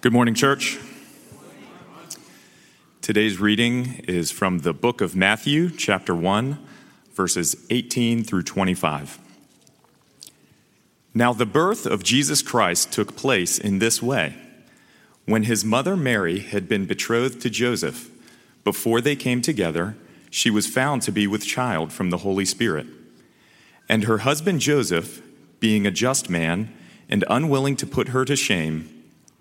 Good morning, church. Today's reading is from the book of Matthew, chapter 1, verses 18 through 25. Now, the birth of Jesus Christ took place in this way. When his mother Mary had been betrothed to Joseph, before they came together, she was found to be with child from the Holy Spirit. And her husband Joseph, being a just man and unwilling to put her to shame,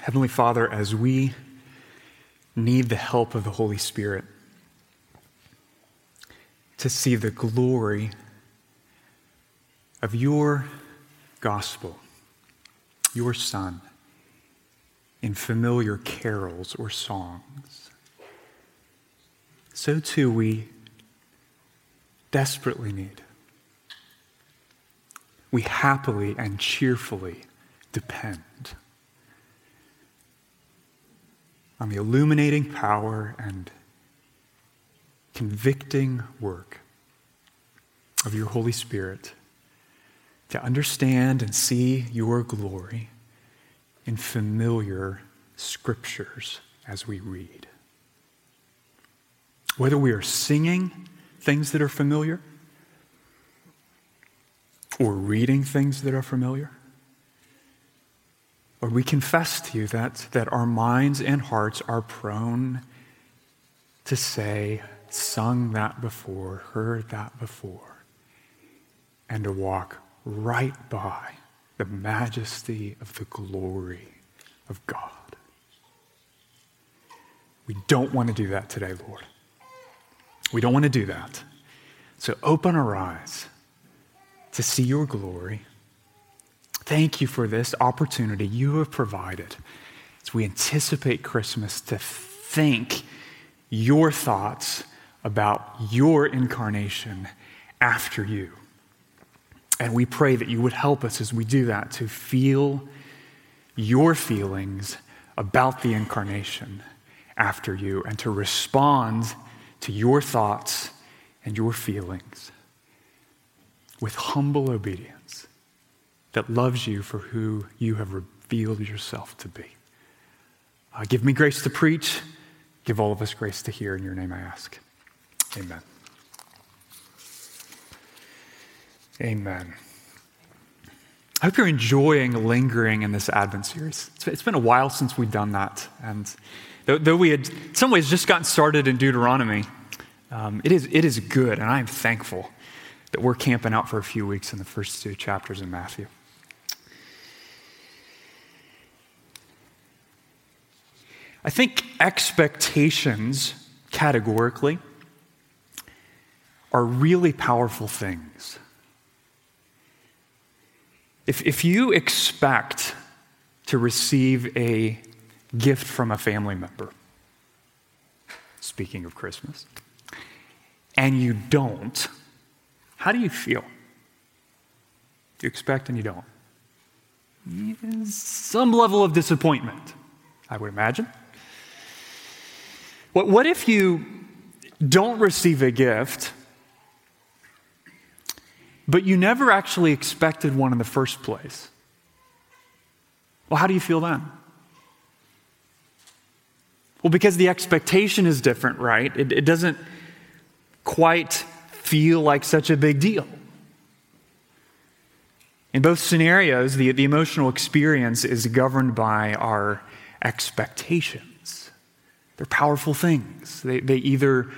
Heavenly Father, as we need the help of the Holy Spirit to see the glory of your gospel, your Son, in familiar carols or songs, so too we desperately need. We happily and cheerfully depend on the illuminating power and convicting work of your Holy Spirit to understand and see your glory in familiar scriptures as we read. Whether we are singing things that are familiar or reading things that are familiar, Lord, we confess to you that, that our minds and hearts are prone to say, sung that before, heard that before, and to walk right by the majesty of the glory of God. We don't want to do that today, Lord. We don't want to do that. So open our eyes to see your glory Thank you for this opportunity you have provided as we anticipate Christmas to think your thoughts about your incarnation after you. And we pray that you would help us as we do that to feel your feelings about the incarnation after you and to respond to your thoughts and your feelings with humble obedience that loves you for who you have revealed yourself to be. Uh, give me grace to preach. Give all of us grace to hear. In your name I ask. Amen. Amen. I hope you're enjoying lingering in this Advent series. It's been a while since we've done that. And though we had, in some ways, just gotten started in Deuteronomy, um, it, is, it is good. And I am thankful that we're camping out for a few weeks in the first two chapters in Matthew. I think expectations, categorically, are really powerful things. If, if you expect to receive a gift from a family member, speaking of Christmas, and you don't, how do you feel? You expect and you don't. Some level of disappointment, I would imagine. What, what if you don't receive a gift, but you never actually expected one in the first place? Well, how do you feel then? Well, because the expectation is different, right? It, it doesn't quite feel like such a big deal. In both scenarios, the, the emotional experience is governed by our expectation. They're powerful things. They, they either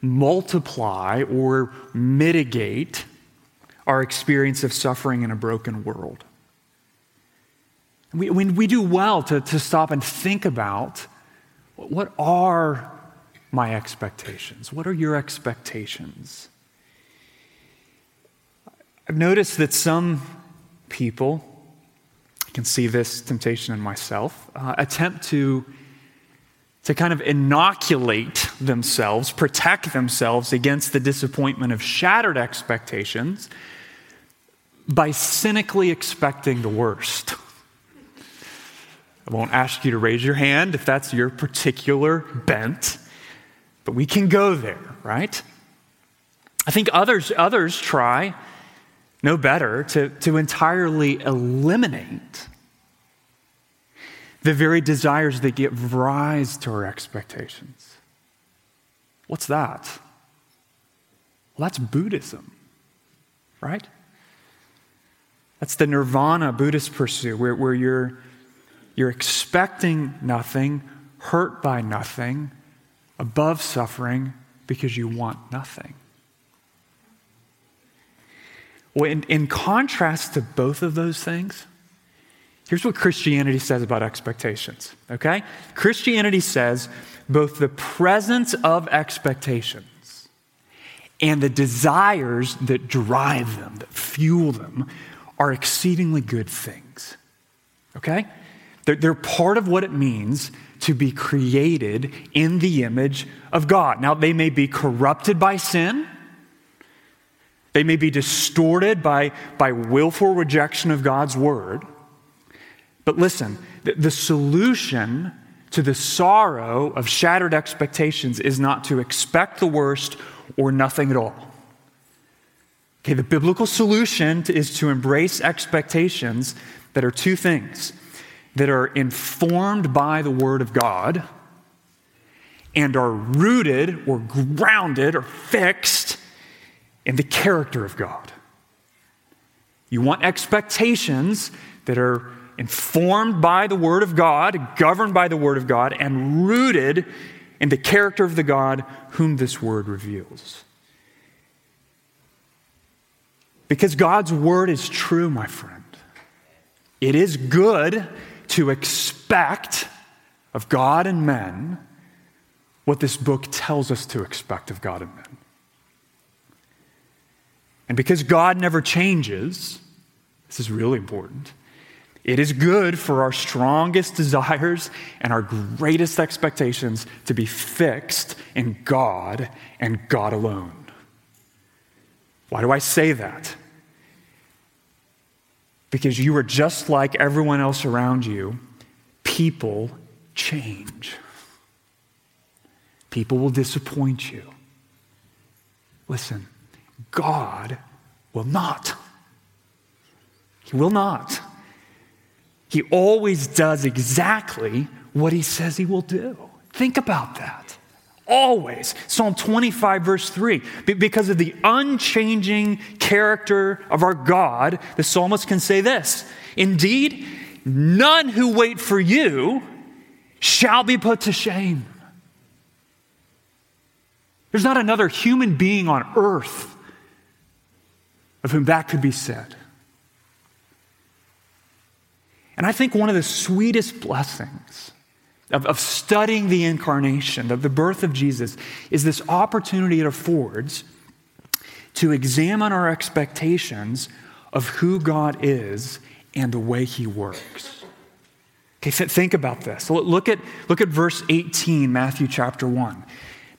multiply or mitigate our experience of suffering in a broken world. We, we do well to, to stop and think about what are my expectations? What are your expectations? I've noticed that some people, I can see this temptation in myself, uh, attempt to, to kind of inoculate themselves, protect themselves against the disappointment of shattered expectations by cynically expecting the worst. I won't ask you to raise your hand if that's your particular bent, but we can go there, right? I think others, others try no better to, to entirely eliminate the very desires that give rise to our expectations. What's that? Well, that's Buddhism, right? That's the nirvana Buddhist pursuit, where, where you're, you're expecting nothing, hurt by nothing, above suffering because you want nothing. Well, in, in contrast to both of those things, here's what Christianity says about expectations, okay? Christianity says both the presence of expectations and the desires that drive them, that fuel them, are exceedingly good things, okay? They're, they're part of what it means to be created in the image of God. Now, they may be corrupted by sin. They may be distorted by, by willful rejection of God's word. But listen, the, solution to the sorrow of shattered expectations is not to expect the worst or nothing at all. Okay, the biblical solution to, is to embrace expectations that are two things that are informed by the Word of God and are rooted or grounded or fixed in the character of God. You want expectations that are informed by the Word of God, governed by the Word of God, and rooted in the character of the God whom this Word reveals. Because God's Word is true, my friend. It is good to expect of God and men what this book tells us to expect of God and men. And because God never changes, this is really important. It is good for our strongest desires and our greatest expectations to be fixed in God and God alone. Why do I say that? Because you are just like everyone else around you. People change, people will disappoint you. Listen, God will not. He will not. He always does exactly what he says he will do. Think about that. Always. Psalm 25, verse 3. Because of the unchanging character of our God, the psalmist can say this Indeed, none who wait for you shall be put to shame. There's not another human being on earth of whom that could be said. And I think one of the sweetest blessings of, of studying the incarnation, of the birth of Jesus, is this opportunity it affords to examine our expectations of who God is and the way he works. Okay, think about this. Look at, look at verse 18, Matthew chapter 1.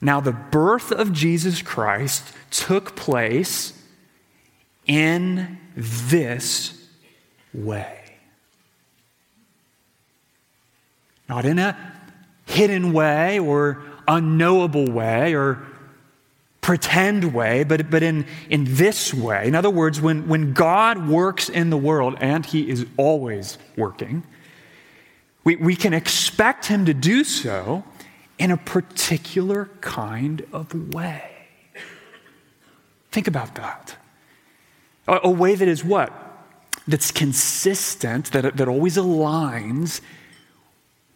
Now, the birth of Jesus Christ took place in this way. Not in a hidden way or unknowable way or pretend way, but, but in, in this way. In other words, when, when God works in the world, and He is always working, we, we can expect Him to do so in a particular kind of way. Think about that. A, a way that is what? That's consistent, that, that always aligns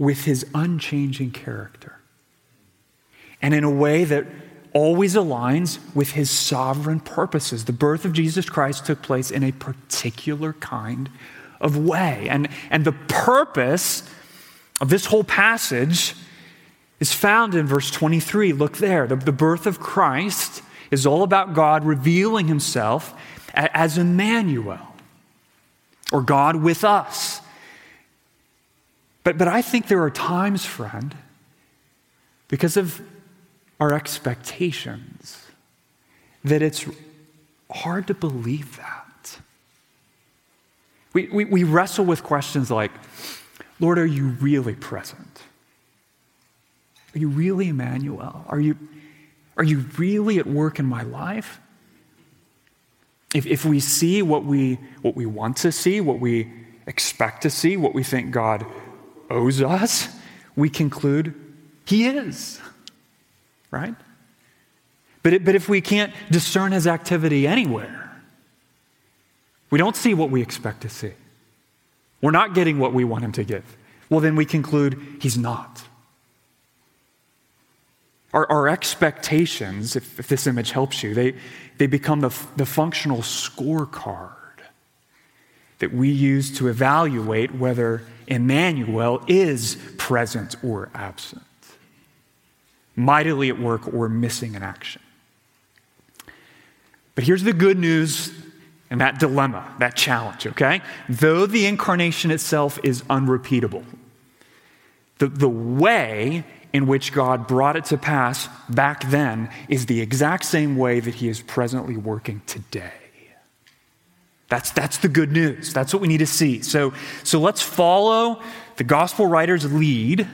with his unchanging character. and in a way that always aligns with his sovereign purposes. The birth of Jesus Christ took place in a particular kind of way. And, and the purpose of this whole passage is found in verse 23. Look there. The, the birth of Christ is all about God revealing himself as Immanuel, or God with us. But, but I think there are times, friend, because of our expectations, that it's hard to believe that. We, we, we wrestle with questions like, Lord, are you really present? Are you really Immanuel? Are you, are you really at work in my life? If, if we see what we, what we want to see, what we expect to see, what we think God owes us, we conclude He is right? But, it, but if we can't discern his activity anywhere, we don't see what we expect to see. We're not getting what we want him to give. Well, then we conclude he's not. Our, our expectations, if, if, this image helps you, they, they become the, the functional scorecard that we use to evaluate whether Immanuel is present or absent mightily at work or missing in action. But here's the good news and that dilemma, that challenge, okay? Though the incarnation itself is unrepeatable, the, the way in which God brought it to pass back then is the exact same way that He is presently working today. That's, that's the good news. That's what we need to see. So, so let's follow the gospel writer's lead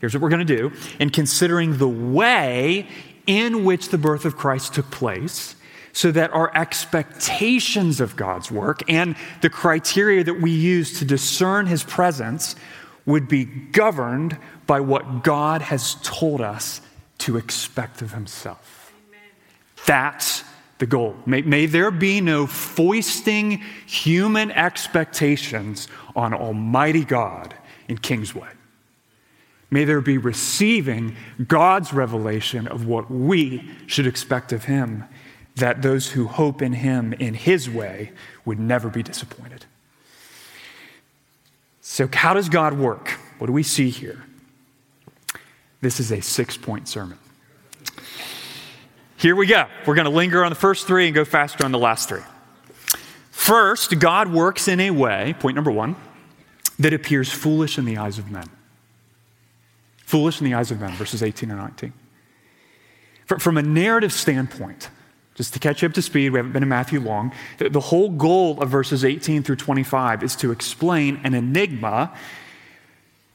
Here's what we're going to do. In considering the way in which the birth of Christ took place, so that our expectations of God's work and the criteria that we use to discern his presence would be governed by what God has told us to expect of himself. Amen. That's the goal. May, may, there be no foisting human expectations on Almighty God in Kingsway. May there be receiving God's revelation of what we should expect of Him, that those who hope in Him in His way would never be disappointed. So, how does God work? What do we see here? This is a six point sermon. Here we go. We're going to linger on the first three and go faster on the last three. First, God works in a way, point number one, that appears foolish in the eyes of men. Foolish in the eyes of men, verses 18 and 19. From a narrative standpoint, just to catch you up to speed, we haven't been in Matthew long. The whole goal of verses 18 through 25 is to explain an enigma,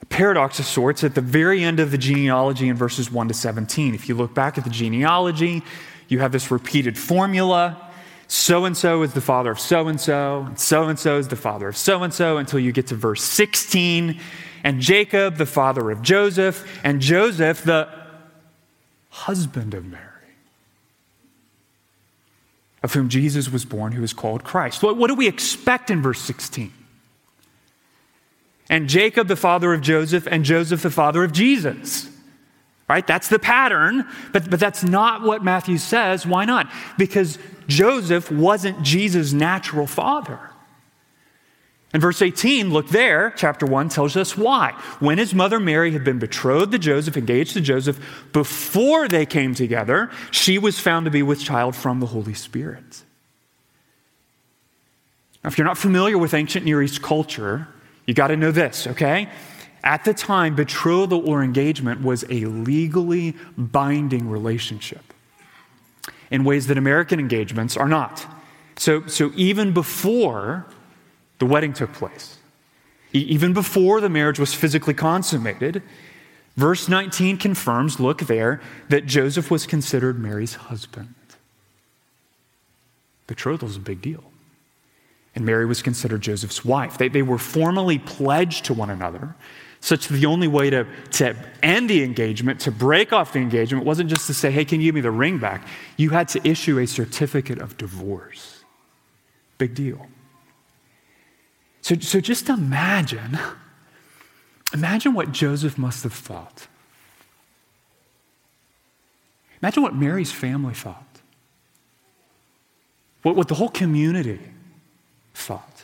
a paradox of sorts, at the very end of the genealogy in verses 1 to 17. If you look back at the genealogy, you have this repeated formula. So and so is the father of so and so, and so and so is the father of so and so, until you get to verse 16 and Jacob, the father of Joseph, and Joseph, the husband of Mary, of whom Jesus was born, who is called Christ. What, what do we expect in verse 16? And Jacob, the father of Joseph, and Joseph, the father of Jesus. Right? That's the pattern, but, but that's not what Matthew says. Why not? Because Joseph wasn't Jesus' natural father. In verse 18, look there, chapter 1 tells us why. When his mother Mary had been betrothed to Joseph, engaged to Joseph, before they came together, she was found to be with child from the Holy Spirit. Now, if you're not familiar with ancient Near East culture, you got to know this, okay? At the time, betrothal or engagement was a legally binding relationship in ways that American engagements are not. So, so even before the wedding took place. Even before the marriage was physically consummated, verse 19 confirms, look there, that Joseph was considered Mary's husband. Betrothal is a big deal. And Mary was considered Joseph's wife. They, they were formally pledged to one another, such that the only way to, to end the engagement, to break off the engagement, wasn't just to say, hey, can you give me the ring back? You had to issue a certificate of divorce. Big deal. So, so just imagine, imagine what Joseph must have thought. Imagine what Mary's family thought, what, what the whole community thought.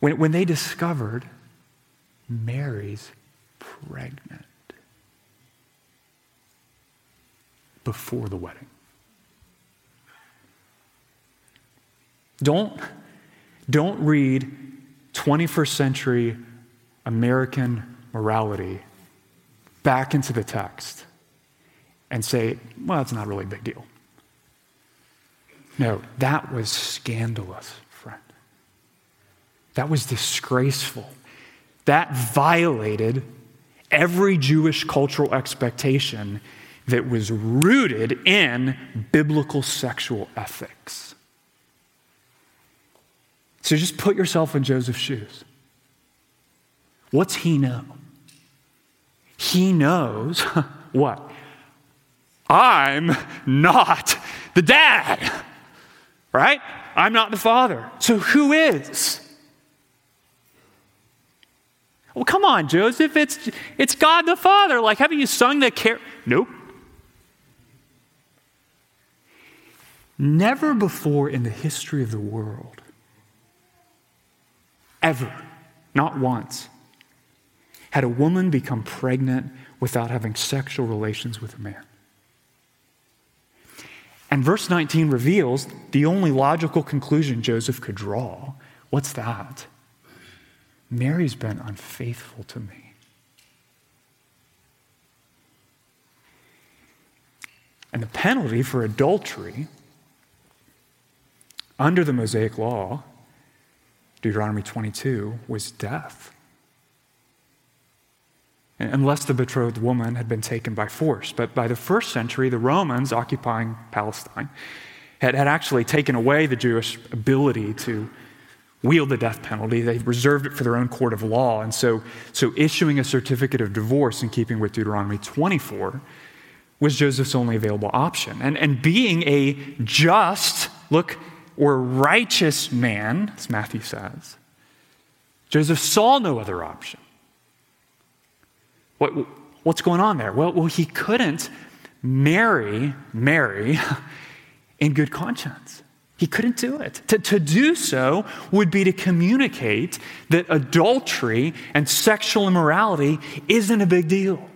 When, when they discovered Mary's pregnant before the wedding. Don't, don't read 21st century American morality back into the text and say, well, it's not really a big deal. No, that was scandalous, friend. That was disgraceful. That violated every Jewish cultural expectation that was rooted in biblical sexual ethics. So just put yourself in Joseph's shoes. What's he know? He knows what? I'm not the dad, right? I'm not the father. So who is? Well, come on, Joseph. It's, it's God the Father. Like, haven't you sung the care? Nope. Never before in the history of the world, ever, not once, had a woman become pregnant without having sexual relations with a man. And verse 19 reveals the only logical conclusion Joseph could draw. What's that? Mary's been unfaithful to me. And the penalty for adultery under the Mosaic law, Deuteronomy 22, was death unless the betrothed woman had been taken by force. But by the first century, the Romans occupying Palestine had, had actually taken away the Jewish ability to wield the death penalty. They reserved it for their own court of law. And so, so issuing a certificate of divorce in keeping with Deuteronomy 24 was Joseph's only available option. And, and being a just, look, or righteous man, as Matthew says, Joseph saw no other option. What, what's going on there? Well, well, he couldn't marry Mary in good conscience. He couldn't do it. To, to do so would be to communicate that adultery and sexual immorality isn't a big deal.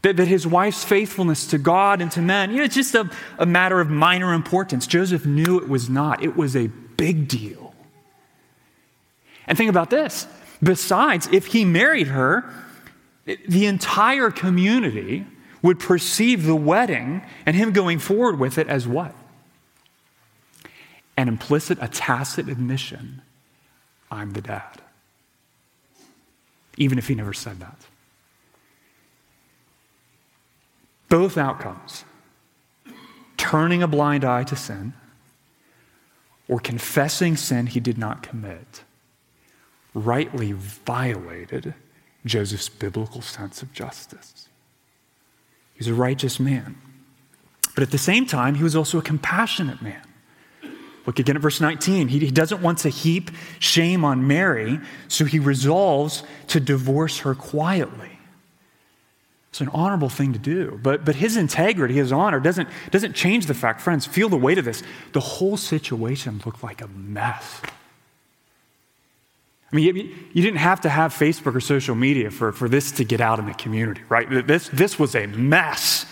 That, that his wife's faithfulness to God and to men, you know, it's just a, a matter of minor importance. Joseph knew it was not, it was a big deal. And think about this. Besides, if he married her, the entire community would perceive the wedding and him going forward with it as what? An implicit, a tacit admission I'm the dad. Even if he never said that. Both outcomes turning a blind eye to sin or confessing sin he did not commit rightly violated Joseph's biblical sense of justice. He's a righteous man. But at the same time, he was also a compassionate man. Look again at verse 19. He, he doesn't want to heap shame on Mary, so he resolves to divorce her quietly. It's an honorable thing to do. But, but his integrity, his honor, doesn't, doesn't change the fact. Friends, feel the weight of this. The whole situation looked like a mess. I mean, you didn't have to have Facebook or social media for, for this to get out in the community, right? This, this was a mess.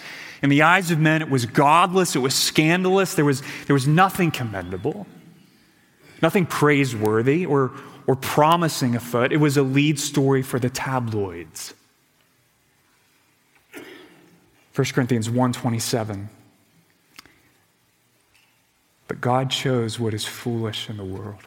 In the eyes of men, it was godless, it was scandalous, there was, there was nothing commendable, nothing praiseworthy or, or promising afoot. It was a lead story for the tabloids. 1 Corinthians 1:27 But God chose what is foolish in the world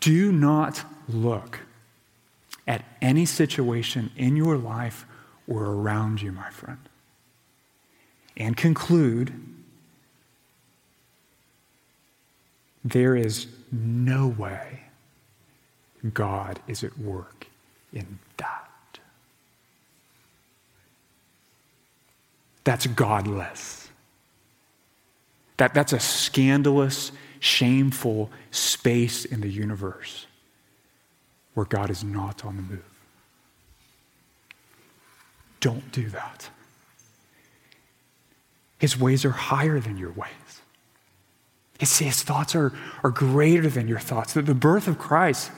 Do not look at any situation in your life or around you, my friend. And conclude there is no way God is at work in that. That's godless. That, that's a scandalous, shameful space in the universe where God is not on the move. Don't do that. His ways are higher than your ways. His, his thoughts are, are greater than your thoughts. The, the birth of Christ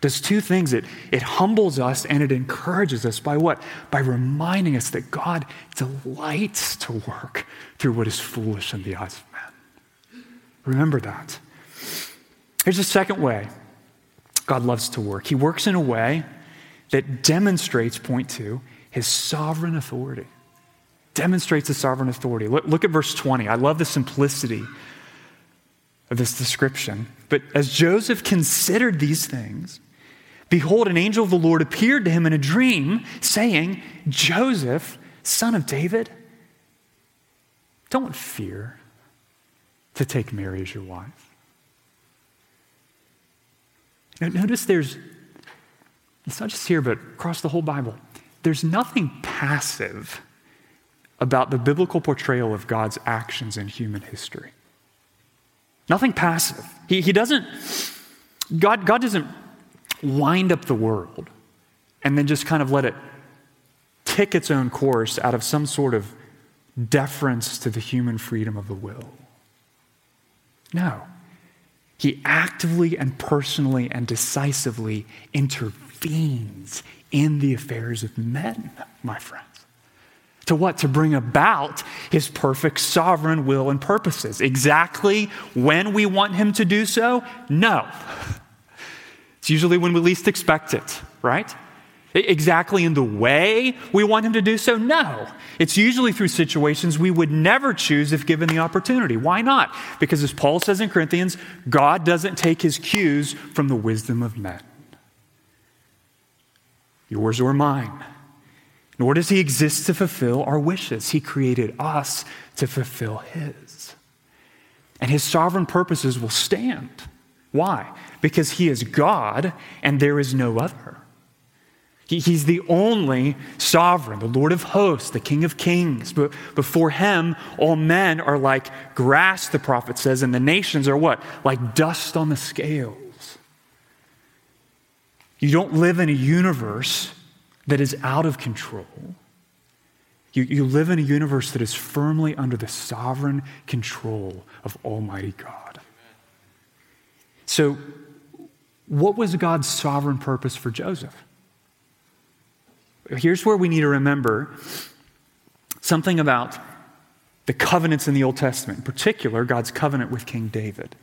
does two things it, it humbles us and it encourages us by what? By reminding us that God delights to work through what is foolish in the eyes of men. Remember that. Here's a second way God loves to work He works in a way that demonstrates, point two, his sovereign authority. Demonstrates his sovereign authority. Look, look at verse 20. I love the simplicity of this description. But as Joseph considered these things, behold, an angel of the Lord appeared to him in a dream, saying, Joseph, son of David, don't fear to take Mary as your wife. Now, notice there's, it's not just here, but across the whole Bible, there's nothing passive about the biblical portrayal of God's actions in human history. Nothing passive. He, he doesn't, God, God doesn't wind up the world and then just kind of let it tick its own course out of some sort of deference to the human freedom of the will. No. He actively and personally and decisively intervenes in the affairs of men, my friends. To what? To bring about his perfect sovereign will and purposes. Exactly when we want him to do so? No. It's usually when we least expect it, right? Exactly in the way we want him to do so? No. It's usually through situations we would never choose if given the opportunity. Why not? Because as Paul says in Corinthians, God doesn't take his cues from the wisdom of men. Yours or mine nor does he exist to fulfill our wishes. He created us to fulfill his. And his sovereign purposes will stand. Why? Because he is God and there is no other. He, he's the only sovereign, the Lord of hosts, the King of kings. But before him, all men are like grass, the prophet says, and the nations are what? Like dust on the scales. You don't live in a universe that is out of control. You, you live in a universe that is firmly under the sovereign control of Almighty God. So, what was God's sovereign purpose for Joseph? Here's where we need to remember something about the covenants in the Old Testament, in particular, God's covenant with King David.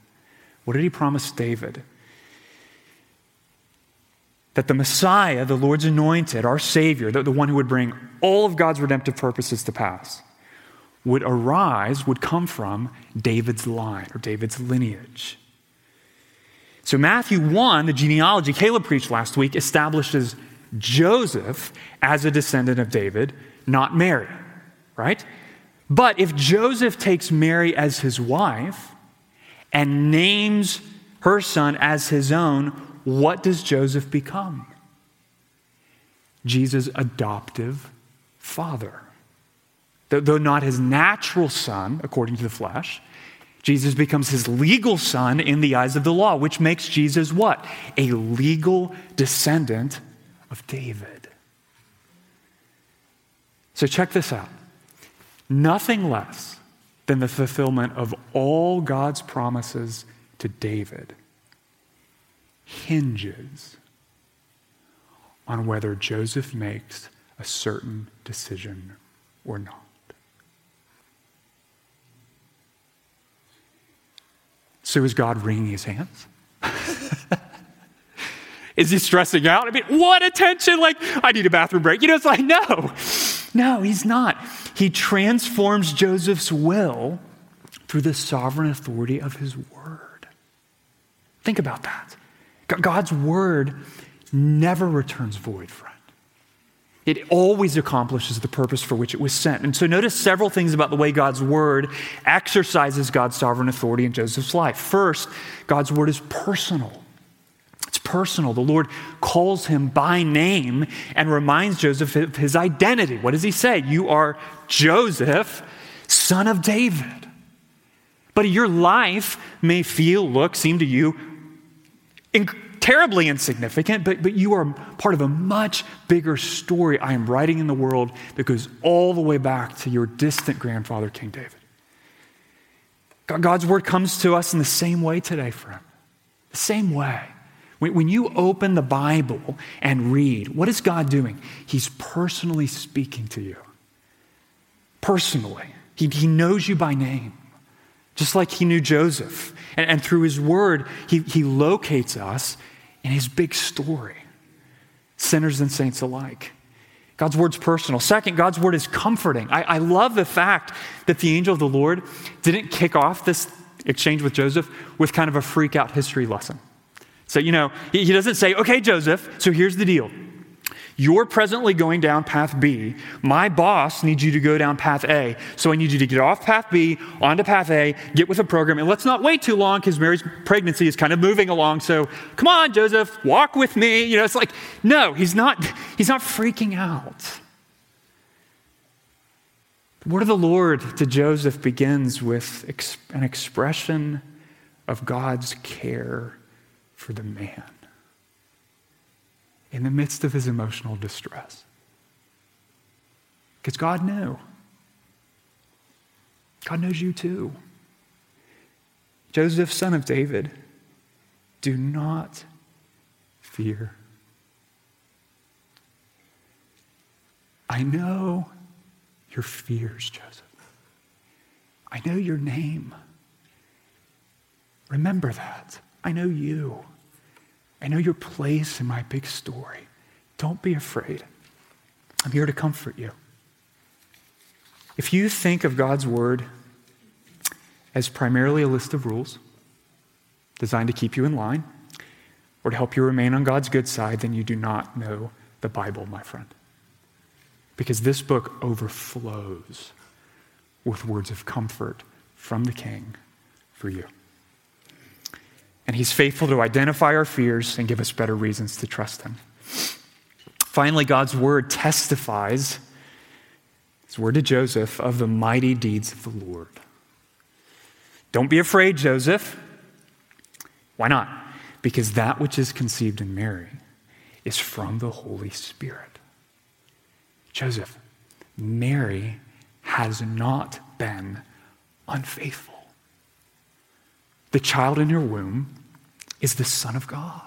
What did he promise David? that the Messiah, the Lord's anointed, our Savior, the, the one who would bring all of God's redemptive purposes to pass, would arise, would come from David's line or David's lineage. So, Matthew 1, the genealogy Caleb preached last week, establishes Joseph as a descendant of David, not Mary, right? But if Joseph takes Mary as his wife and names her son as his own, what does Joseph become? Jesus' adoptive father. Though not his natural son, according to the flesh, Jesus becomes his legal son in the eyes of the law, which makes Jesus what? A legal descendant of David. So check this out nothing less than the fulfillment of all God's promises to David hinges on whether Joseph makes a certain decision or not. So is God wringing his hands? Is he stressing out? I mean, what attention? Like, I need a bathroom break. You know, it's like, no, no, he's not. He transforms Joseph's will through the sovereign authority of his word. Think about that. God's word never returns void, friend. It always accomplishes the purpose for which it was sent. And so notice several things about the way God's word exercises God's sovereign authority in Joseph's life. First, God's word is personal. Personal. The Lord calls him by name and reminds Joseph of his identity. What does he say? You are Joseph, son of David. But your life may feel, look, seem to you terribly insignificant, but, but you are part of a much bigger story I am writing in the world that goes all the way back to your distant grandfather, King David. God's word comes to us in the same way today, friend. The same way. When, you open the Bible and read, what is God doing? He's personally speaking to you. Personally. He, he knows you by name, just like he knew Joseph. And, and through his word, he, he locates us in his big story, sinners and saints alike. God's word's personal. Second, God's word is comforting. I, I, love the fact that the angel of the Lord didn't kick off this exchange with Joseph with kind of a freak out history lesson. So, you know, he, he doesn't say, okay, Joseph, so here's the deal. You're presently going down path B. My boss needs you to go down path A. So I need you to get off path B, onto path A, get with the program, and let's not wait too long because Mary's pregnancy is kind of moving along. So come on, Joseph, walk with me. You know, it's like, no, he's not, he's not freaking out. The word of the Lord to Joseph begins with an expression of God's care for the man in the midst of his emotional distress. Because God knew. God knows you too. Joseph, son of David, do not fear. I know your fears, Joseph. I know your name. Remember that. I know you. I know your place in my big story. Don't be afraid. I'm here to comfort you. If you think of God's word as primarily a list of rules designed to keep you in line or to help you remain on God's good side, then you do not know the Bible, my friend. Because this book overflows with words of comfort from the King for you. And He's faithful to identify our fears and give us better reasons to trust Him. Finally, God's word testifies, His word to Joseph, of the mighty deeds of the Lord. Don't be afraid, Joseph. Why not? Because that which is conceived in Mary is from the Holy Spirit. Joseph, Mary has not been unfaithful. The child in your womb is the Son of God.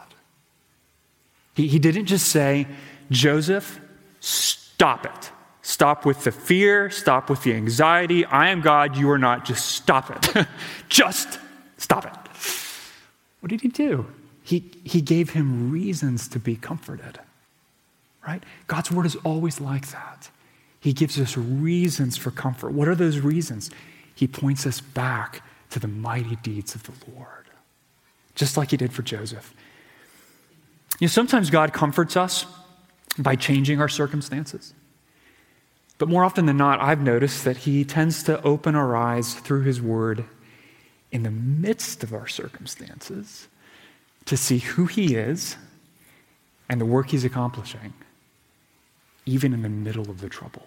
He, he didn't just say, Joseph, stop it. Stop with the fear, stop with the anxiety. I am God, you are not. Just stop it. just stop it. What did he do? He, he gave him reasons to be comforted, right? God's word is always like that. He gives us reasons for comfort. What are those reasons? He points us back to the mighty deeds of the Lord just like he did for Joseph. You know, sometimes God comforts us by changing our circumstances. But more often than not, I've noticed that he tends to open our eyes through his word in the midst of our circumstances to see who he is and the work he's accomplishing, even in the middle of the trouble.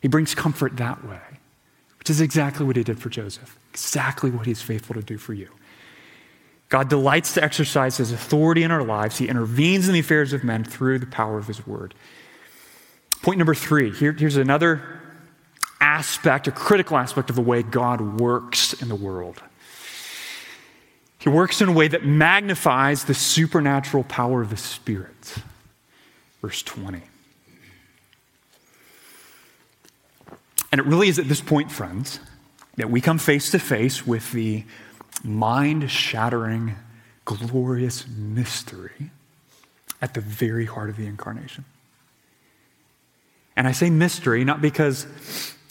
He brings comfort that way, which is exactly what he did for Joseph, exactly what he's faithful to do for you. God delights to exercise his authority in our lives. He intervenes in the affairs of men through the power of his word. Point number three here, here's another aspect, a critical aspect of the way God works in the world. He works in a way that magnifies the supernatural power of the Spirit. Verse 20. And it really is at this point, friends, that we come face to face with the mind shattering, glorious mystery at the very heart of the incarnation. And I say mystery not because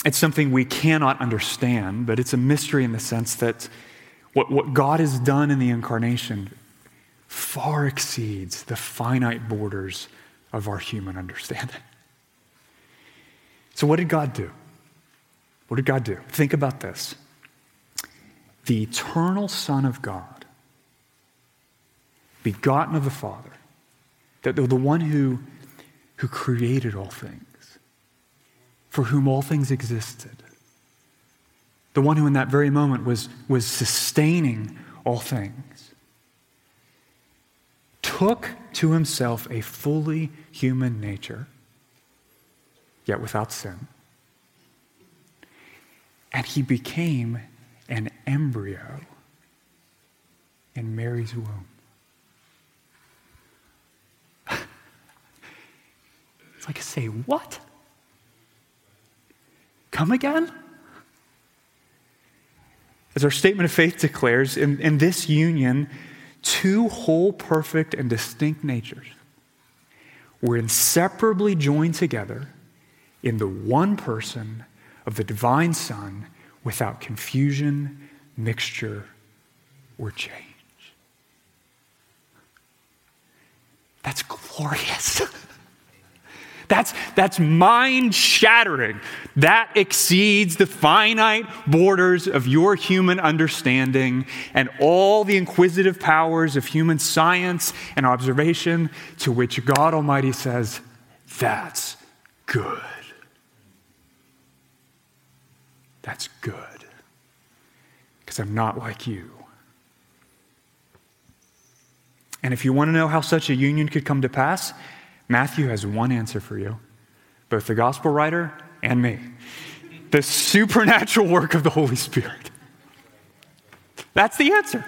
it's something we cannot understand, but it's a mystery in the sense that what, what God has done in the incarnation far exceeds the finite borders of our human understanding. So, what did God do? What did God do? Think about this. The eternal Son of God, begotten of the Father, the, the one who, who created all things, for whom all things existed, the one who in that very moment was, was sustaining all things, took to himself a fully human nature yet without sin. And he became an embryo in Mary's womb. it's like, I say, what? Come again? As our statement of faith declares, in, in this union, two whole, perfect, and distinct natures were inseparably joined together in the one person of the divine Son without confusion, mixture, or change. That's glorious. That's, that's mind shattering. That exceeds the finite borders of your human understanding and all the inquisitive powers of human science and observation, to which God Almighty says, That's good. That's good. Because I'm not like you. And if you want to know how such a union could come to pass, Matthew has one answer for you, both the gospel writer and me the supernatural work of the Holy Spirit. That's the answer.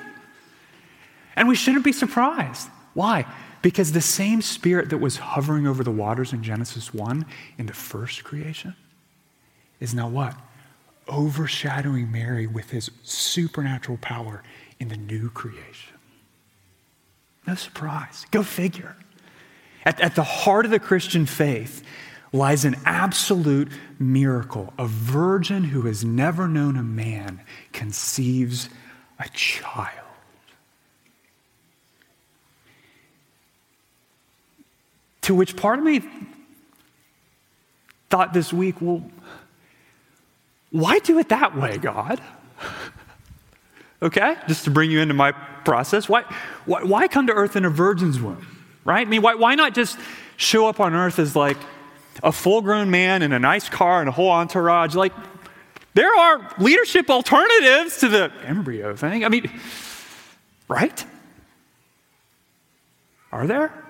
And we shouldn't be surprised. Why? Because the same spirit that was hovering over the waters in Genesis 1 in the first creation is now what? Overshadowing Mary with his supernatural power in the new creation. No surprise. Go figure. At, at the heart of the Christian faith lies an absolute miracle. A virgin who has never known a man conceives a child. To which part of me thought this week, well, why do it that way, God? okay, just to bring you into my process. Why, why, why, come to earth in a virgin's womb, right? I mean, why, why not just show up on earth as like a full grown man in a nice car and a whole entourage? Like, there are leadership alternatives to the embryo thing. I mean, right? Are there?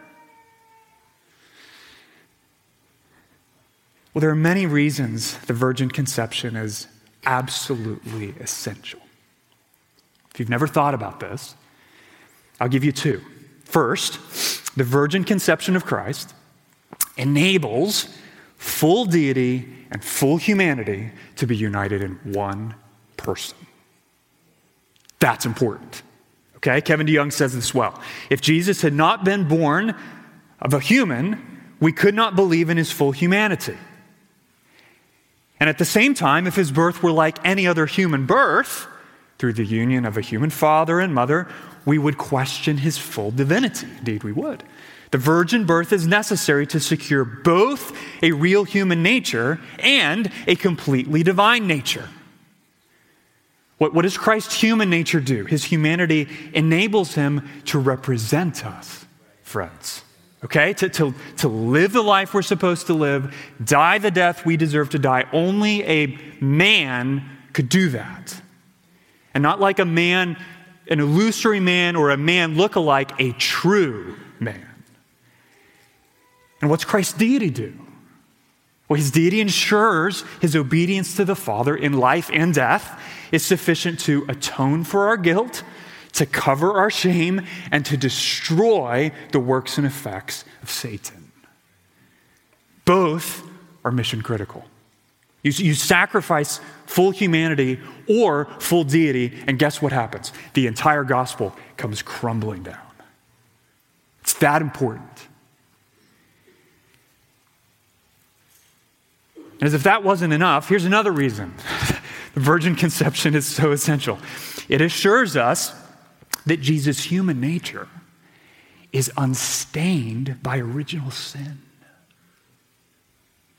Well, there are many reasons the virgin conception is absolutely essential. If you've never thought about this, I'll give you two. First, the virgin conception of Christ enables full deity and full humanity to be united in one person. That's important. Okay, Kevin DeYoung says this well. If Jesus had not been born of a human, we could not believe in his full humanity. And at the same time, if his birth were like any other human birth, through the union of a human father and mother, we would question his full divinity. Indeed, we would. The virgin birth is necessary to secure both a real human nature and a completely divine nature. What, what does Christ's human nature do? His humanity enables him to represent us, friends okay? To, to, to live the life we're supposed to live, die the death we deserve to die. Only a man could do that. And not like a man, an illusory man or a man look-alike, a true man. And what's Christ's deity do? Well, his deity ensures his obedience to the Father in life and death is sufficient to atone for our guilt to cover our shame, and to destroy the works and effects of Satan. Both are mission critical. You, you sacrifice full humanity or full deity, and guess what happens? The entire gospel comes crumbling down. It's that important. As if that wasn't enough, here's another reason the virgin conception is so essential. It assures us that Jesus' human nature is unstained by original sin.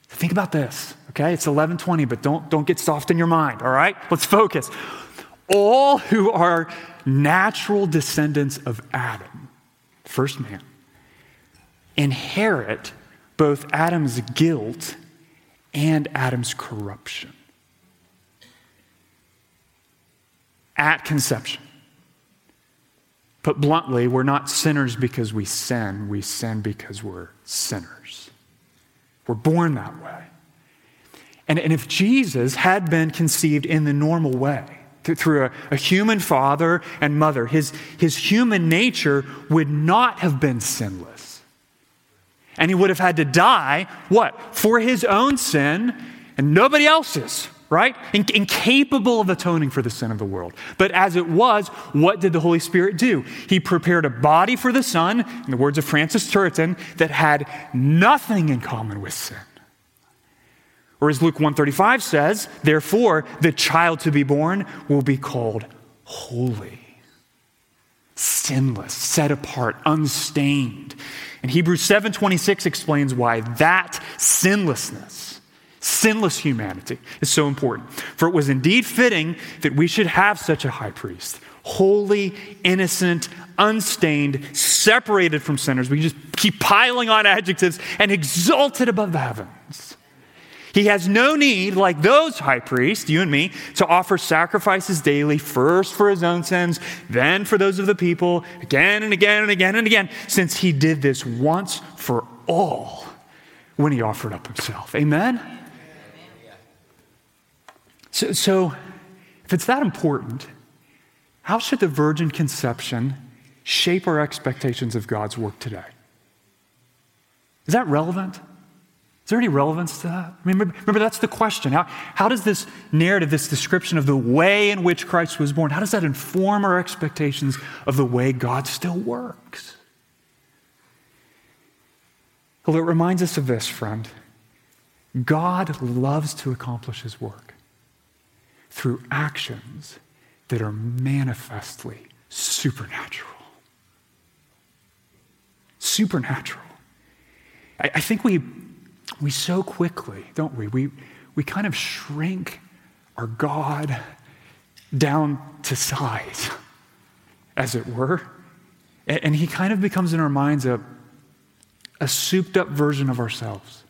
think about this, okay? It's 1120, but don't, don't get soft in your mind, all right? Let's focus. All who are natural descendants of Adam, first man, inherit both Adam's guilt and Adam's corruption. At conception. Put bluntly, we're not sinners because we sin, we sin because we're sinners. We're born that way. And, and if Jesus had been conceived in the normal way, through a, a, human father and mother, his, his human nature would not have been sinless. And he would have had to die, what? For his own sin and nobody else's right? In- incapable of atoning for the sin of the world. But as it was, what did the Holy Spirit do? He prepared a body for the Son, in the words of Francis Turretin, that had nothing in common with sin. Or as Luke 135 says, therefore the child to be born will be called holy, sinless, set apart, unstained. And Hebrews 7:26 explains why that sinlessness sinless humanity is so important. For it was indeed fitting that we should have such a high priest, holy, innocent, unstained, separated from sinners. We just keep piling on adjectives and exalted above the heavens. He has no need, like those high priests, you and me, to offer sacrifices daily, first for his own sins, then for those of the people, again and again and again and again, since he did this once for all when he offered up himself. Amen? So, so, if it's that important, how should the virgin conception shape our expectations of God's work today? Is that relevant? Is there any relevance to that? I mean, remember, that's the question. How, how does this narrative, this description of the way in which Christ was born, how does that inform our expectations of the way God still works? Well, it reminds us of this, friend. God loves to accomplish his work through actions that are manifestly supernatural. Supernatural. I, I, think we, we so quickly, don't we? we? We kind of shrink our God down to size, as it were. And, and he kind of becomes in our minds a, a souped up version of ourselves.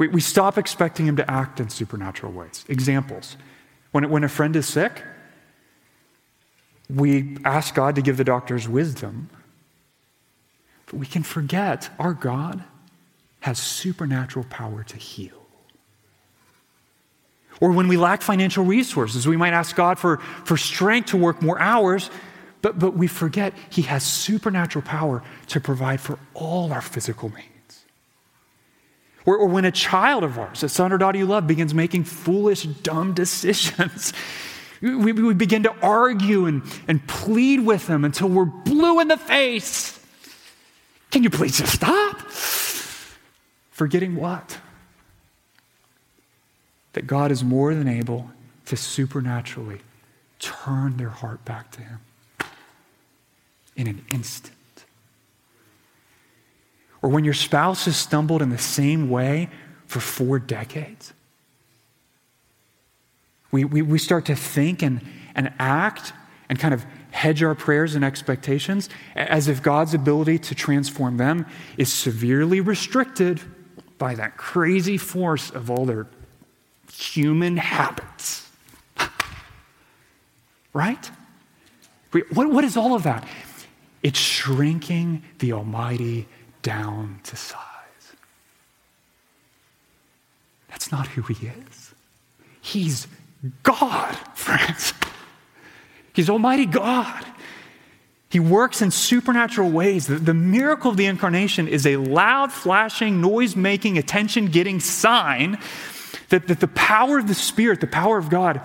We, we stop expecting him to act in supernatural ways. Examples. When, when a friend is sick, we ask God to give the doctors wisdom, but we can forget our God has supernatural power to heal. Or when we lack financial resources, we might ask God for, for strength to work more hours, but, but we forget He has supernatural power to provide for all our physical needs. Or, or when a child of ours, a son or daughter you love, begins making foolish, dumb decisions, we, we begin to argue and, and plead with them until we're blue in the face. Can you please just stop? Forgetting what? That God is more than able to supernaturally turn their heart back to Him in an instant. Or when your spouse has stumbled in the same way for four decades. We, we, we start to think and, and act and kind of hedge our prayers and expectations as if God's ability to transform them is severely restricted by that crazy force of all their human habits. right? What, what is all of that? It's shrinking the Almighty down to size. That's not who he is. He's God, friends. He's Almighty God. He works in supernatural ways. The, the, miracle of the incarnation is a loud, flashing, noise making, attention getting sign that, that the power of the Spirit, the power of God,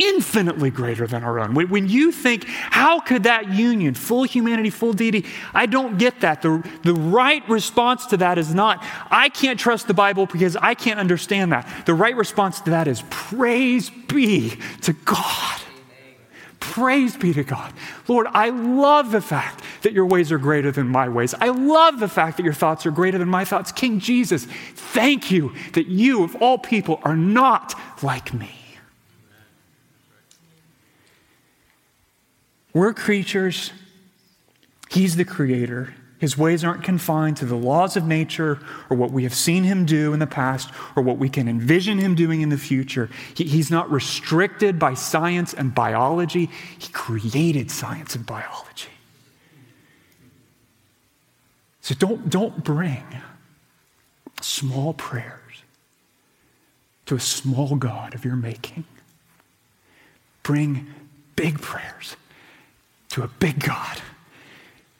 infinitely greater than our own. When, you think, how could that union, full humanity, full deity, I don't get that. The, the right response to that is not, I can't trust the Bible because I can't understand that. The right response to that is, praise be to God. Praise be to God. Lord, I love the fact that your ways are greater than my ways. I love the fact that your thoughts are greater than my thoughts. King Jesus, thank you that you, of all people, are not like me. We're creatures, He's the creator. His ways aren't confined to the laws of nature or what we have seen him do in the past or what we can envision him doing in the future. He, he's not restricted by science and biology. He created science and biology. So don't, don't bring small prayers to a small God of your making. Bring big prayers to a big God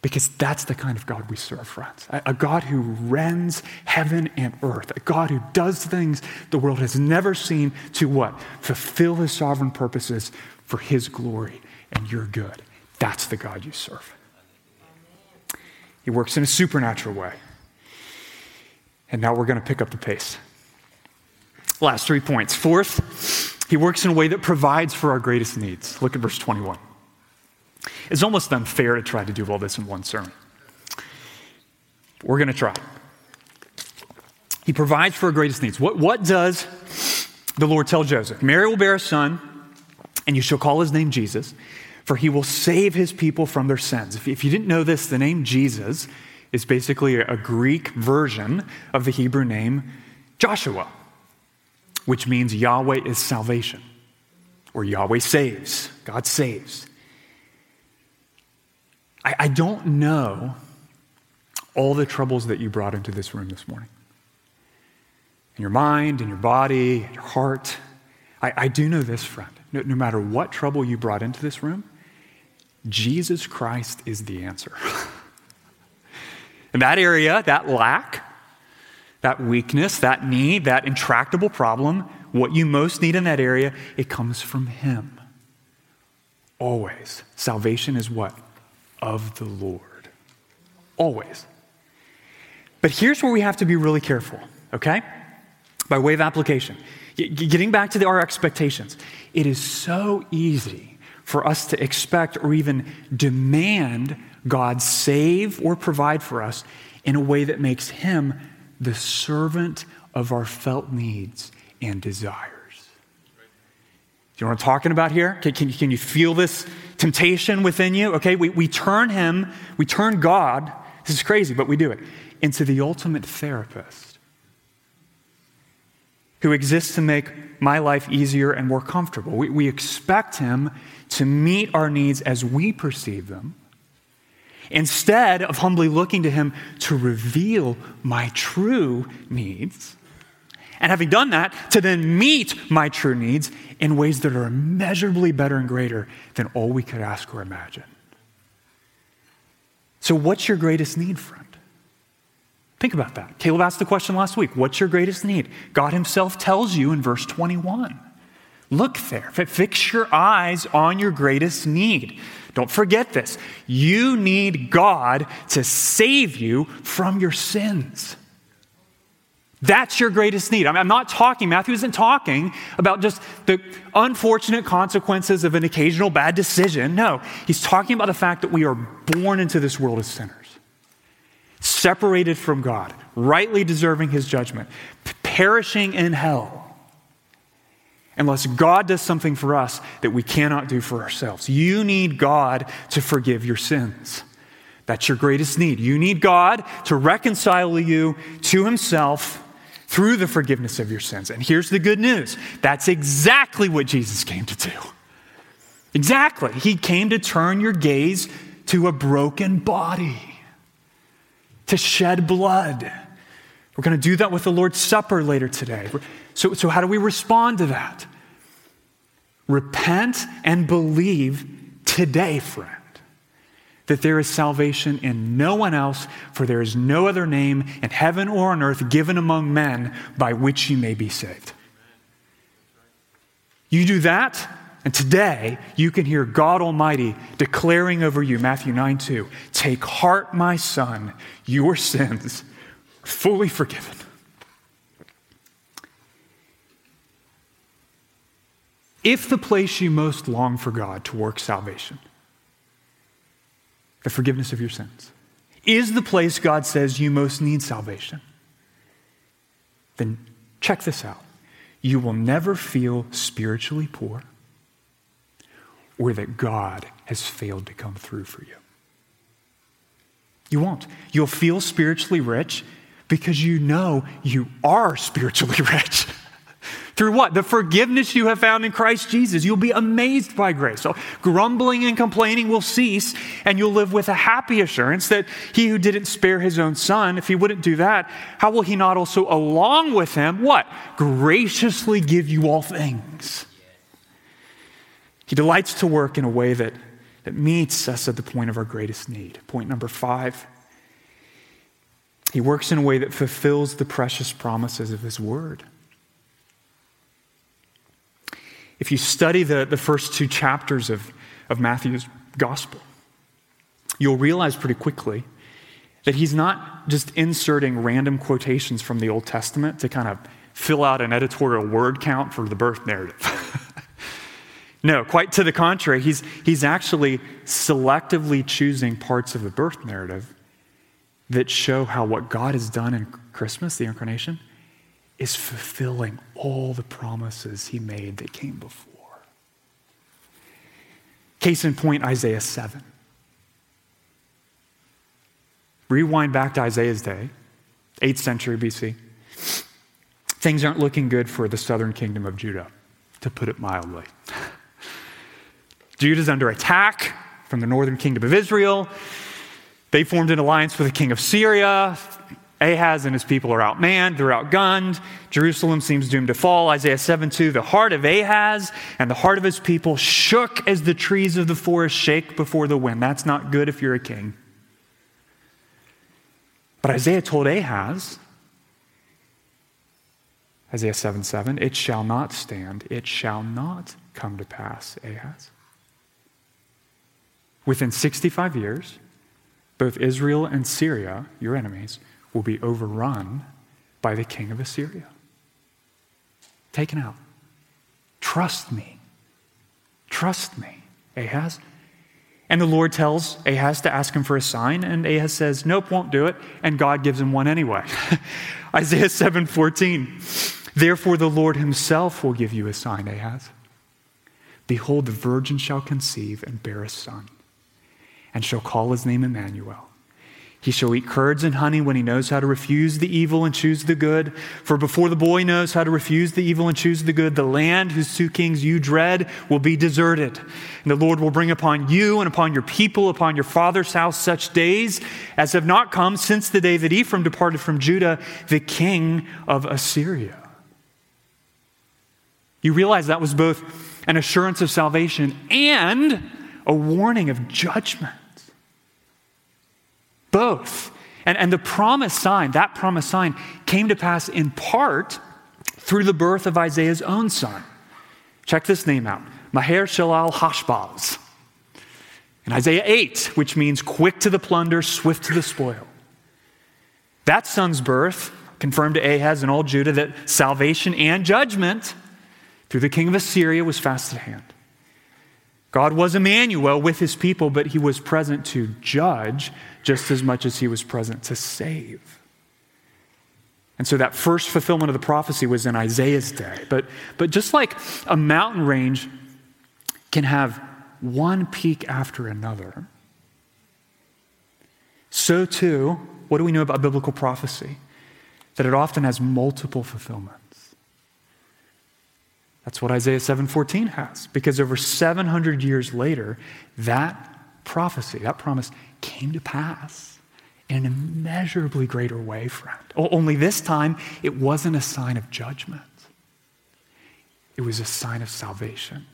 because that's the kind of God we serve, friends. A, God who rends heaven and earth, a God who does things the world has never seen to what? Fulfill his sovereign purposes for his glory and your good. That's the God you serve. He works in a supernatural way. And now we're going to pick up the pace. Last three points. Fourth, he works in a way that provides for our greatest needs. Look at verse 21. It's almost unfair to try to do all this in one sermon. We're going to try. He provides for our greatest needs. What, what does the Lord tell Joseph? Mary will bear a son, and you shall call his name Jesus, for he will save his people from their sins. If, if you didn't know this, the name Jesus is basically a, a Greek version of the Hebrew name Joshua, which means Yahweh is salvation, or Yahweh saves. God saves. I, I don't know all the troubles that you brought into this room this morning. In your mind, in your body, in your heart. I, I do know this, friend. No, no matter what trouble you brought into this room, Jesus Christ is the answer. in that area, that lack, that weakness, that need, that intractable problem, what you most need in that area, it comes from Him. Always. Salvation is what? Of the Lord. Always. But here's where we have to be really careful, okay? By way of application. Getting back to the, our expectations, it is so easy for us to expect or even demand God save or provide for us in a way that makes Him the servant of our felt needs and desires. You know what I'm talking about here? Can, can, can you feel this temptation within you? Okay, we, we turn him, we turn God, this is crazy, but we do it, into the ultimate therapist who exists to make my life easier and more comfortable. We, we expect him to meet our needs as we perceive them instead of humbly looking to him to reveal my true needs and having done that, to then meet my true needs in ways that are immeasurably better and greater than all we could ask or imagine. So, what's your greatest need, friend? Think about that. Caleb asked the question last week What's your greatest need? God Himself tells you in verse 21. Look there. Fix your eyes on your greatest need. Don't forget this. You need God to save you from your sins. That's your greatest need. I'm not talking, Matthew isn't talking about just the unfortunate consequences of an occasional bad decision. No, he's talking about the fact that we are born into this world as sinners, separated from God, rightly deserving his judgment, perishing in hell. Unless God does something for us that we cannot do for ourselves. You need God to forgive your sins. That's your greatest need. You need God to reconcile you to himself through the forgiveness of your sins. And here's the good news that's exactly what Jesus came to do. Exactly. He came to turn your gaze to a broken body, to shed blood. We're going to do that with the Lord's Supper later today. So, so how do we respond to that? Repent and believe today, friend that there is salvation in no one else, for there is no other name in heaven or on earth given among men by which you may be saved. You do that, and today you can hear God Almighty declaring over you, Matthew 9 2, Take heart, my son, your sins are fully forgiven. if the place you most long for God to work salvation, the forgiveness of your sins, is the place God says you most need salvation, then check this out. You will never feel spiritually poor or that God has failed to come through for you. You won't. You'll feel spiritually rich because you know you are spiritually rich. Through what? The forgiveness you have found in Christ Jesus. You'll be amazed by grace. So grumbling and complaining will cease, and you'll live with a happy assurance that he who didn't spare his own son, if he wouldn't do that, how will he not also, along with him, what? Graciously give you all things. He delights to work in a way that, that meets us at the point of our greatest need. Point number five. He works in a way that fulfills the precious promises of his word. If you study the, the first two chapters of, of Matthew's gospel, you'll realize pretty quickly that he's not just inserting random quotations from the Old Testament to kind of fill out an editorial word count for the birth narrative. no, quite to the contrary, he's, he's actually selectively choosing parts of the birth narrative that show how what God has done in Christmas, the incarnation, is fulfilling all the promises he made that came before. Case in point, Isaiah 7. Rewind back to Isaiah's day, 8th century BC. Things aren't looking good for the southern kingdom of Judah, to put it mildly. Judah's under attack from the northern kingdom of Israel. They formed an alliance with the king of Syria. Ahaz and his people are outmanned, they're outgunned. Jerusalem seems doomed to fall. Isaiah 7 2, the heart of Ahaz and the heart of his people shook as the trees of the forest shake before the wind. That's not good if you're a king. But Isaiah told Ahaz, Isaiah 7 7, it shall not stand, it shall not come to pass, Ahaz. Within 65 years, both Israel and Syria, your enemies, will be overrun by the king of Assyria. Taken out. Trust me. Trust me, Ahaz. And the Lord tells Ahaz to ask him for a sign, and Ahaz says, Nope, won't do it. And God gives him one anyway. Isaiah 7 14. Therefore, the Lord himself will give you a sign, Ahaz. Behold, the virgin shall conceive and bear a son, and shall call his name Immanuel. He shall eat curds and honey when he knows how to refuse the evil and choose the good. For before the boy knows how to refuse the evil and choose the good, the land whose two kings you dread will be deserted. And the Lord will bring upon you and upon your people, upon your father's house, such days as have not come since the day that Ephraim departed from Judah, the king of Assyria. You realize that was both an assurance of salvation and a warning of judgment. Both. And, and the promise sign, that promise sign, came to pass in part through the birth of Isaiah's own son. Check this name out Maher Shalal Hashbaz. In Isaiah 8, which means quick to the plunder, swift to the spoil. That son's birth confirmed to Ahaz and all Judah that salvation and judgment through the king of Assyria was fast at hand. God was Immanuel with his people, but he was present to judge just as much as he was present to save. And so that first fulfillment of the prophecy was in Isaiah's day. But, but just like a mountain range can have one peak after another, so too, what do we know about biblical prophecy? That it often has multiple fulfillments. That's what Isaiah 7:14 has because over 700 years later that prophecy, that promise came to pass in an immeasurably greater way, friend. Only this time it wasn't a sign of judgment. It was a sign of salvation.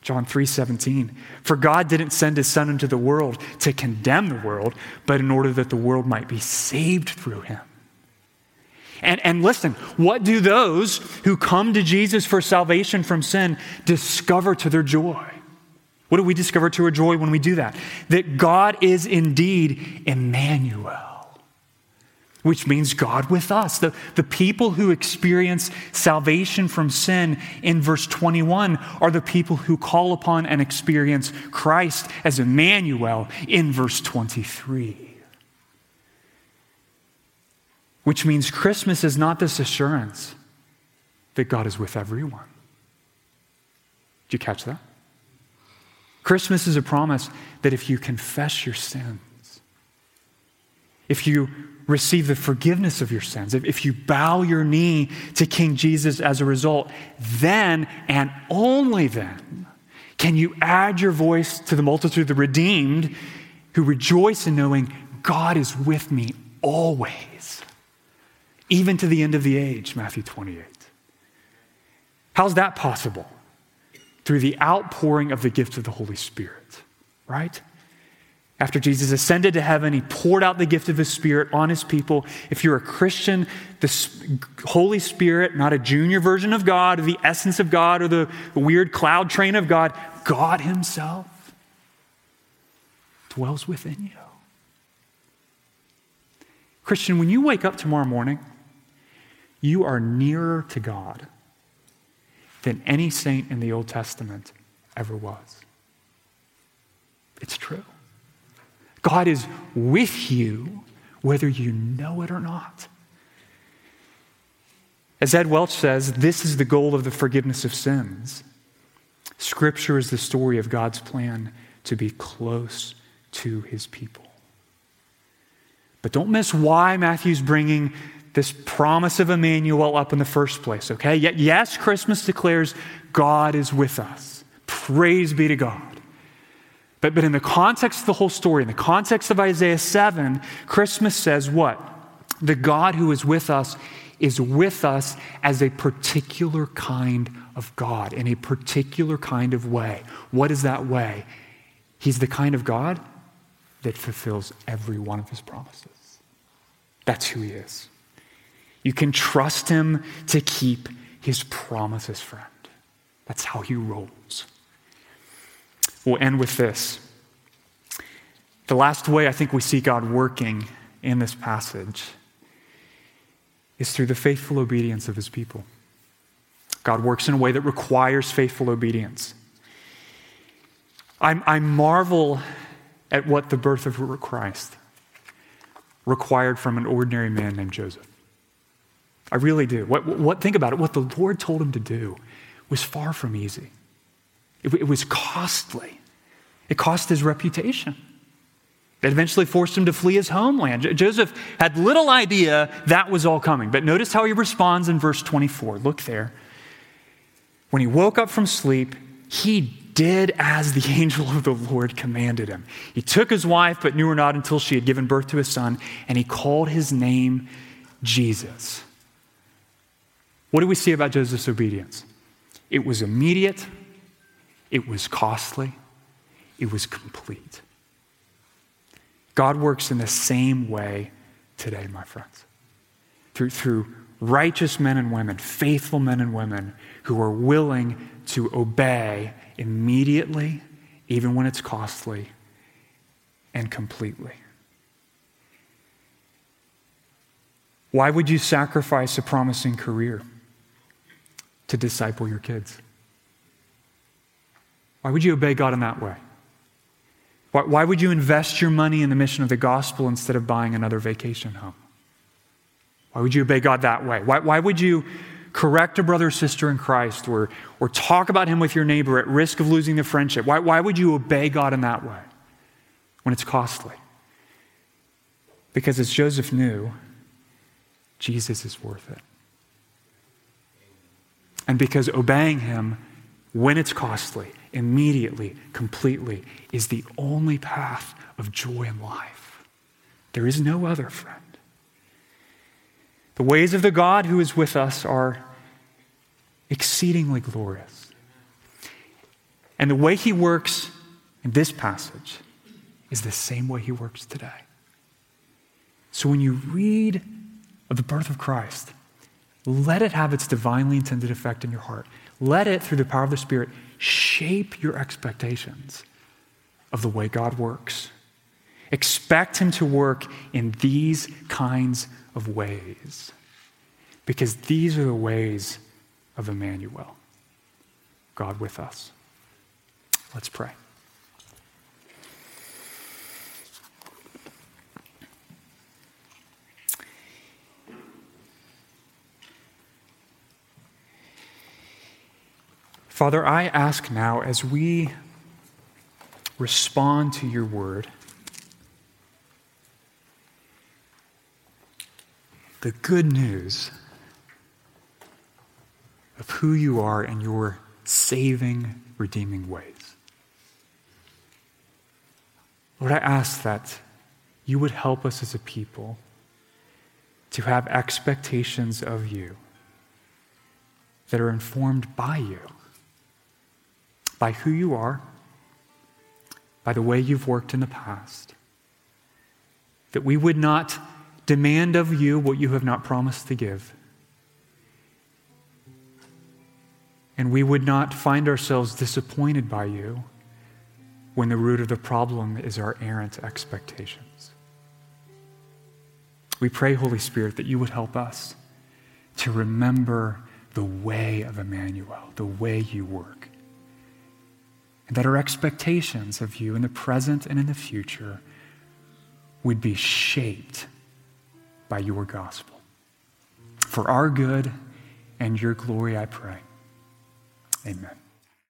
John 3:17 For God didn't send his son into the world to condemn the world, but in order that the world might be saved through him. And, and listen, what do those who come to Jesus for salvation from sin discover to their joy? What do we discover to our joy when we do that? That God is indeed Immanuel, which means God with us. The, the people who experience salvation from sin in verse 21 are the people who call upon and experience Christ as Immanuel in verse 23. Which means Christmas is not this assurance that God is with everyone. Did you catch that? Christmas is a promise that if you confess your sins, if you receive the forgiveness of your sins, if, if you bow your knee to King Jesus as a result, then and only then can you add your voice to the multitude of the redeemed who rejoice in knowing God is with me always, even to the end of the age, Matthew 28. How's that possible? Through the outpouring of the gift of the Holy Spirit, right? After Jesus ascended to heaven, he poured out the gift of his Spirit on his people. If you're a Christian, the Holy Spirit, not a junior version of God, or the essence of God, or the weird cloud train of God, God himself dwells within you. Christian, when you wake up tomorrow morning, you are nearer to God than any saint in the Old Testament ever was. It's true. God is with you whether you know it or not. As Ed Welch says, this is the goal of the forgiveness of sins. Scripture is the story of God's plan to be close to his people. But don't miss why Matthew's bringing this promise of Immanuel up in the first place, okay? Yet, yes, Christmas declares God is with us. Praise be to God. But, but in the context of the whole story, in the context of Isaiah 7, Christmas says what? The God who is with us is with us as a particular kind of God, in a particular kind of way. What is that way? He's the kind of God that fulfills every one of his promises. That's who he is. You can trust him to keep his promises, friend. That's how he rolls. We'll end with this. The last way I think we see God working in this passage is through the faithful obedience of his people. God works in a way that requires faithful obedience. I, I marvel at what the birth of Christ required from an ordinary man named Joseph. I really do. What, what, think about it. What the Lord told him to do was far from easy. It, it was costly. It cost his reputation. It eventually forced him to flee his homeland. Joseph had little idea that was all coming. But notice how he responds in verse 24. Look there. When he woke up from sleep, he did as the angel of the Lord commanded him. He took his wife, but knew her not until she had given birth to a son, and he called his name Jesus. What do we see about Joseph's obedience? It was immediate, it was costly, it was complete. God works in the same way today, my friends. Through, through righteous men and women, faithful men and women who are willing to obey immediately, even when it's costly, and completely. Why would you sacrifice a promising career? To disciple your kids? Why would you obey God in that way? Why, why would you invest your money in the mission of the gospel instead of buying another vacation home? Why would you obey God that way? Why, why would you correct a brother or sister in Christ or, or talk about him with your neighbor at risk of losing the friendship? Why, why would you obey God in that way when it's costly? Because as Joseph knew, Jesus is worth it and because obeying him when it's costly, immediately, completely, is the only path of joy in life. There is no other, friend. The ways of the God who is with us are exceedingly glorious. And the way he works in this passage is the same way he works today. So when you read of the birth of Christ, let it have its divinely intended effect in your heart. Let it, through the power of the Spirit, shape your expectations of the way God works. Expect Him to work in these kinds of ways because these are the ways of Immanuel, God with us. Let's pray. Father, I ask now as we respond to your word, the good news of who you are and your saving, redeeming ways. Lord, I ask that you would help us as a people to have expectations of you that are informed by you by who you are, by the way you've worked in the past. That we would not demand of you what you have not promised to give. And we would not find ourselves disappointed by you when the root of the problem is our errant expectations. We pray, Holy Spirit, that you would help us to remember the way of Immanuel, the way you work and that our expectations of you in the present and in the future would be shaped by your gospel. For our good and your glory, I pray. Amen.